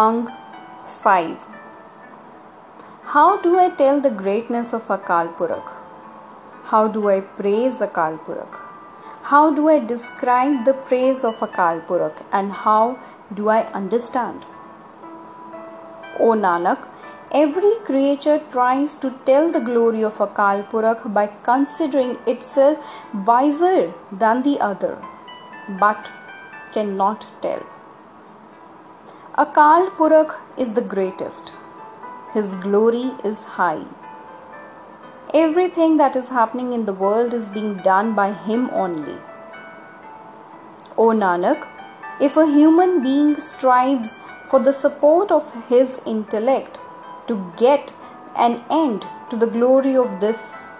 Ang 5 How do I tell the greatness of Akal Purakh? How do I praise Akal Purakh? How do I describe the praise of Akal Purakh and how do I understand? O Nanak, every creature tries to tell the glory of Akal Purakh by considering itself wiser than the other, but cannot tell. Akal Purakh is the greatest. His glory is high. Everything that is happening in the world is being done by Him only. O Nanak, if a human being strives for the support of his intellect to get an end to the glory of this,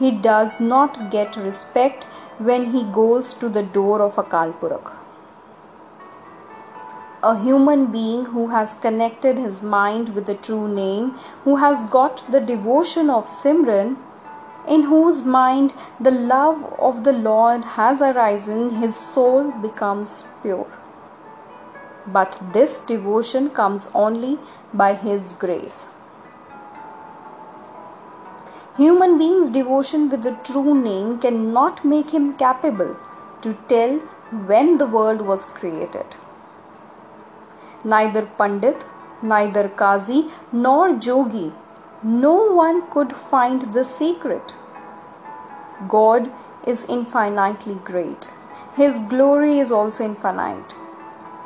he does not get respect when he goes to the door of Akal Purakh a human being who has connected his mind with the true name, who has got the devotion of Simran, in whose mind the love of the Lord has arisen, his soul becomes pure. But this devotion comes only by His grace. Human being's devotion with the true name cannot make him capable to tell when the world was created. Neither Pandit, neither Qazi, nor Jogi, no one could find the secret. God is infinitely great. His glory is also infinite.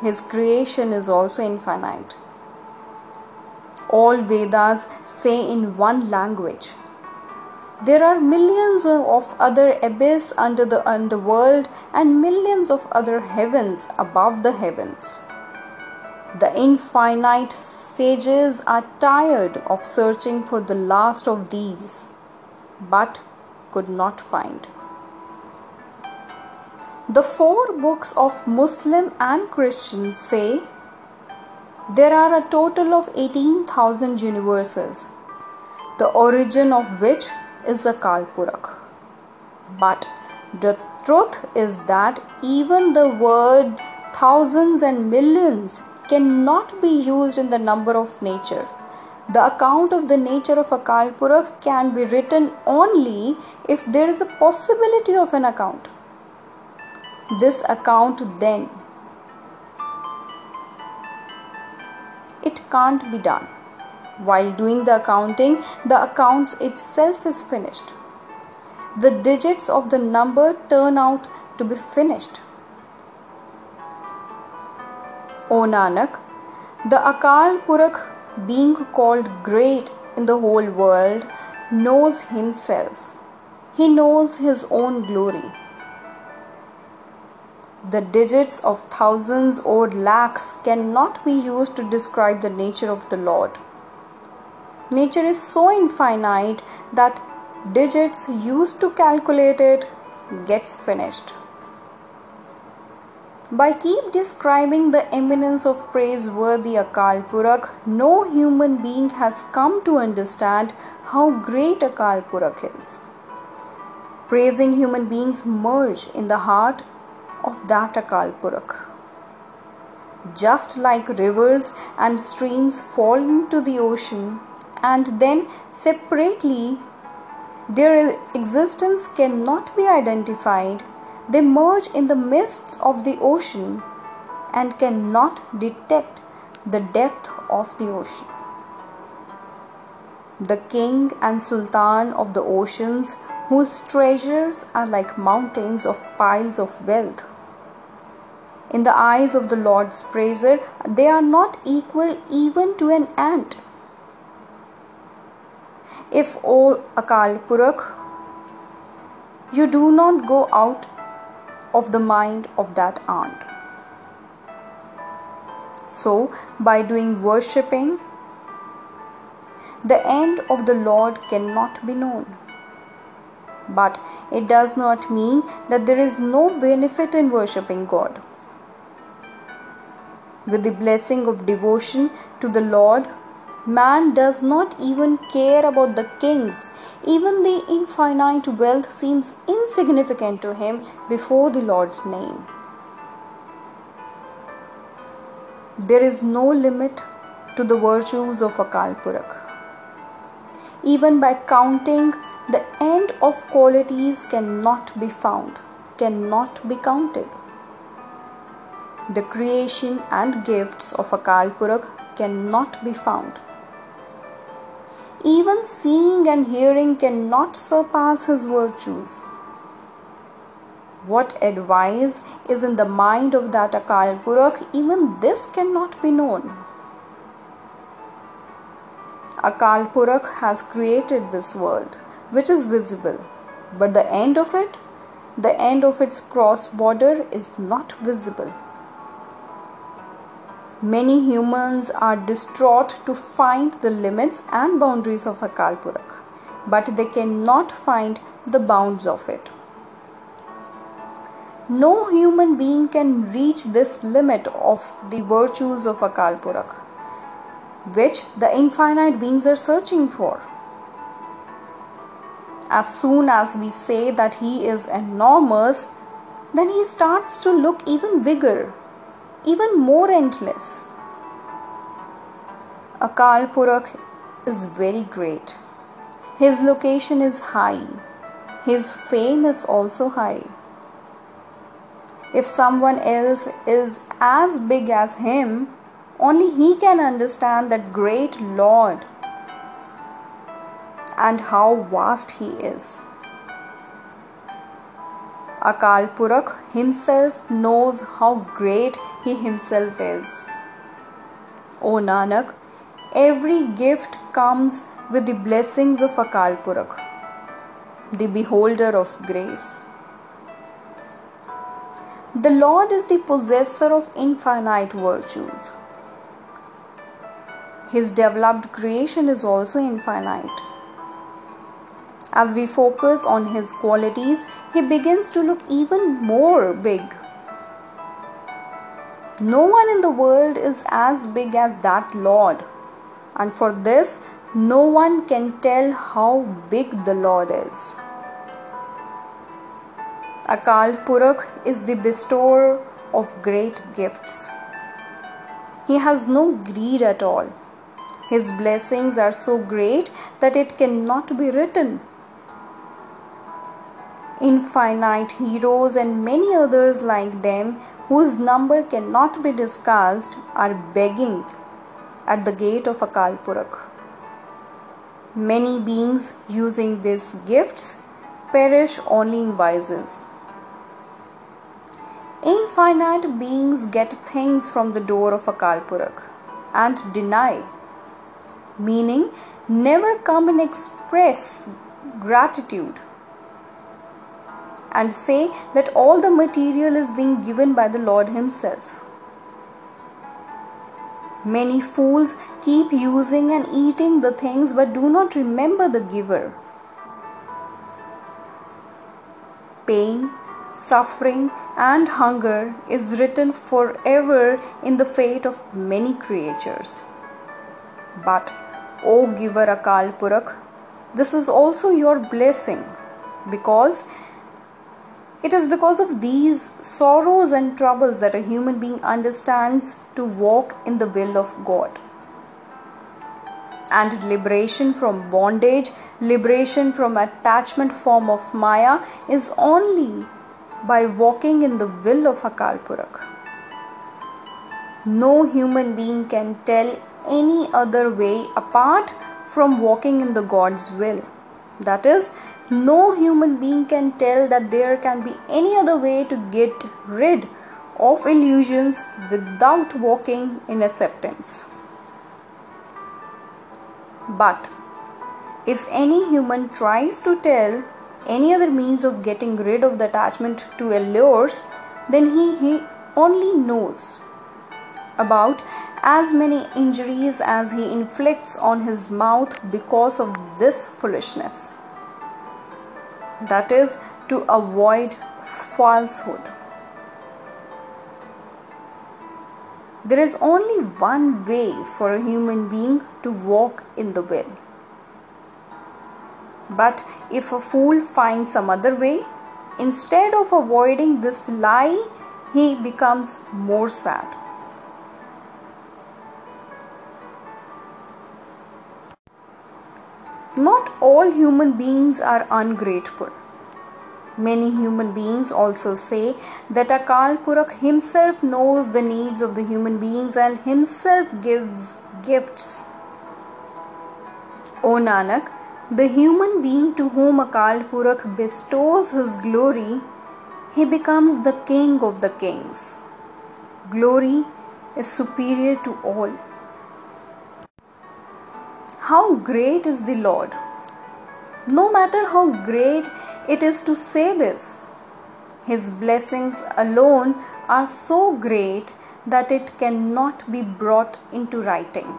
His creation is also infinite. All Vedas say in one language. There are millions of other abyss under the underworld and millions of other heavens above the heavens. The infinite sages are tired of searching for the last of these, but could not find. The four books of Muslim and Christian say there are a total of 18,000 universes, the origin of which is Akal Purakh. But the truth is that even the word thousands and millions cannot be used in the number of nature. The account of the nature of Akal Purakh can be written only if there is a possibility of an account. This account then it can't be done. While doing the accounting, the accounts itself is finished. The digits of the number turn out to be finished. O Nanak, the Akal Purakh, being called great in the whole world, knows himself. He knows his own glory. The digits of thousands or lakhs cannot be used to describe the nature of the Lord. Nature is so infinite that digits used to calculate it gets finished. By keep describing the eminence of praiseworthy Akal Purakh, no human being has come to understand how great Akal Purakh is. Praising human beings merge in the heart of that Akal Purakh. Just like rivers and streams fall into the ocean and then separately their existence cannot be identified they merge in the mists of the ocean and cannot detect the depth of the ocean. The king and sultan of the oceans, whose treasures are like mountains of piles of wealth. In the eyes of the Lord's praiser, they are not equal even to an ant. If, O Akal Purakh, you do not go out of the mind of that ant. So, by doing worshipping, the end of the Lord cannot be known. But it does not mean that there is no benefit in worshipping God. With the blessing of devotion to the Lord, Man does not even care about the kings. Even the infinite wealth seems insignificant to him before the Lord's name. There is no limit to the virtues of Akal Purakh. Even by counting, the end of qualities cannot be found, cannot be counted. The creation and gifts of Akal Purakh cannot be found. Even seeing and hearing cannot surpass his virtues. What advice is in the mind of that Akal Purakh, even this cannot be known. Akal Purakh has created this world, which is visible, but the end of it, the end of its cross border, is not visible. Many humans are distraught to find the limits and boundaries of Akal Purakh, but they cannot find the bounds of it. No human being can reach this limit of the virtues of Akal Purakh, which the infinite beings are searching for. As soon as we say that he is enormous, then he starts to look even bigger even more endless. Akal Purakh is very great. His location is high. His fame is also high. If someone else is as big as him, only he can understand that great Lord and how vast he is. Akal Purakh himself knows how great he himself is. O Nanak, every gift comes with the blessings of Akal Purakh, the beholder of grace. The Lord is the possessor of infinite virtues. His developed creation is also infinite. As we focus on his qualities, he begins to look even more big no one in the world is as big as that Lord, and for this, no one can tell how big the Lord is. Akal Purakh is the bestower of great gifts. He has no greed at all. His blessings are so great that it cannot be written. Infinite heroes and many others like them whose number cannot be discussed, are begging at the gate of Akal Purakh. Many beings using these gifts perish only in vices. Infinite beings get things from the door of Akal Purakh and deny, meaning never come and express gratitude and say that all the material is being given by the Lord Himself. Many fools keep using and eating the things but do not remember the giver. Pain, suffering, and hunger is written forever in the fate of many creatures. But, O giver Akal Purakh, this is also your blessing because it is because of these sorrows and troubles that a human being understands to walk in the will of God. And liberation from bondage, liberation from attachment form of Maya is only by walking in the will of Akal Purakh. No human being can tell any other way apart from walking in the God's will. That is, no human being can tell that there can be any other way to get rid of illusions without walking in acceptance. But if any human tries to tell any other means of getting rid of the attachment to allures, then he, he only knows about as many injuries as he inflicts on his mouth because of this foolishness. That is to avoid falsehood. There is only one way for a human being to walk in the will. But if a fool finds some other way, instead of avoiding this lie, he becomes more sad. All human beings are ungrateful. Many human beings also say that Akal Purakh himself knows the needs of the human beings and himself gives gifts. O Nanak, the human being to whom Akal Purakh bestows his glory, he becomes the king of the kings. Glory is superior to all. How great is the Lord! No matter how great it is to say this, His blessings alone are so great that it cannot be brought into writing.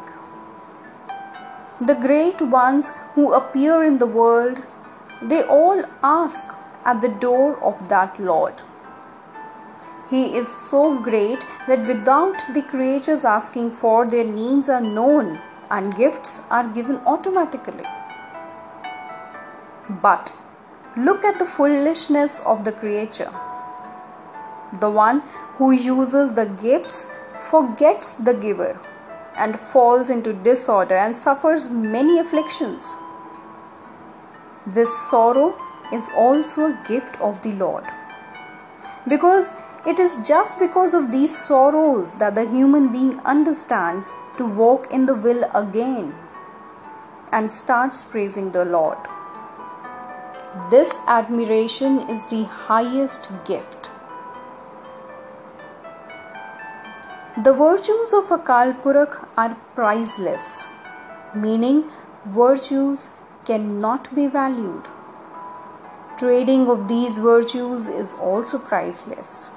The great ones who appear in the world, they all ask at the door of that Lord. He is so great that without the creatures asking for, their needs are known and gifts are given automatically. But look at the foolishness of the creature. The one who uses the gifts forgets the giver and falls into disorder and suffers many afflictions. This sorrow is also a gift of the Lord. Because it is just because of these sorrows that the human being understands to walk in the will again and starts praising the Lord. This admiration is the highest gift. The virtues of Akal Purakh are priceless, meaning virtues cannot be valued. Trading of these virtues is also priceless.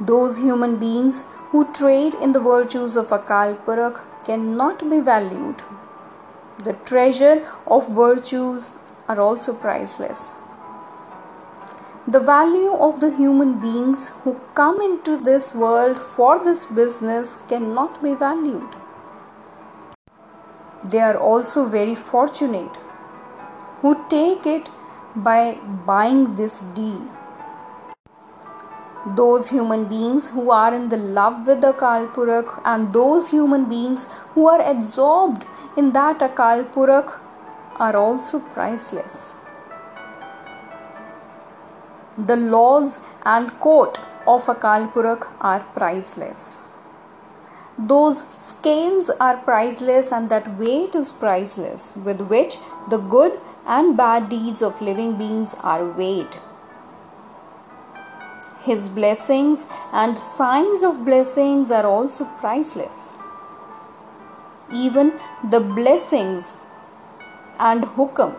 Those human beings who trade in the virtues of Akal Purakh cannot be valued. The treasure of virtues are also priceless. The value of the human beings who come into this world for this business cannot be valued. They are also very fortunate who take it by buying this deal. Those human beings who are in the love with the Akal Purakh and those human beings who are absorbed in that Akal Purakh are also priceless. The laws and court of Purakh are priceless. Those scales are priceless and that weight is priceless with which the good and bad deeds of living beings are weighed. His blessings and signs of blessings are also priceless. Even the blessings and hukam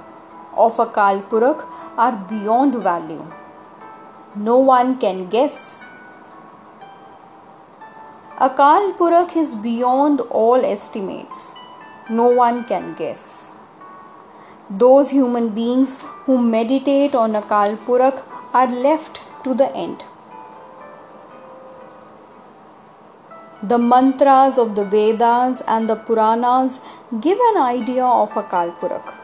of Akal Purakh are beyond value. No one can guess. Akal Purakh is beyond all estimates. No one can guess. Those human beings who meditate on Akal Purakh are left to the end. The mantras of the Vedas and the Puranas give an idea of Akal Purakh.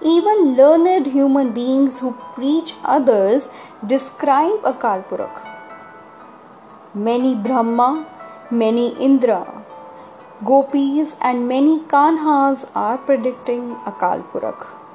Even learned human beings who preach others describe Akal Purakh. Many Brahma, many Indra, Gopis, and many Kanhas are predicting a Purakh.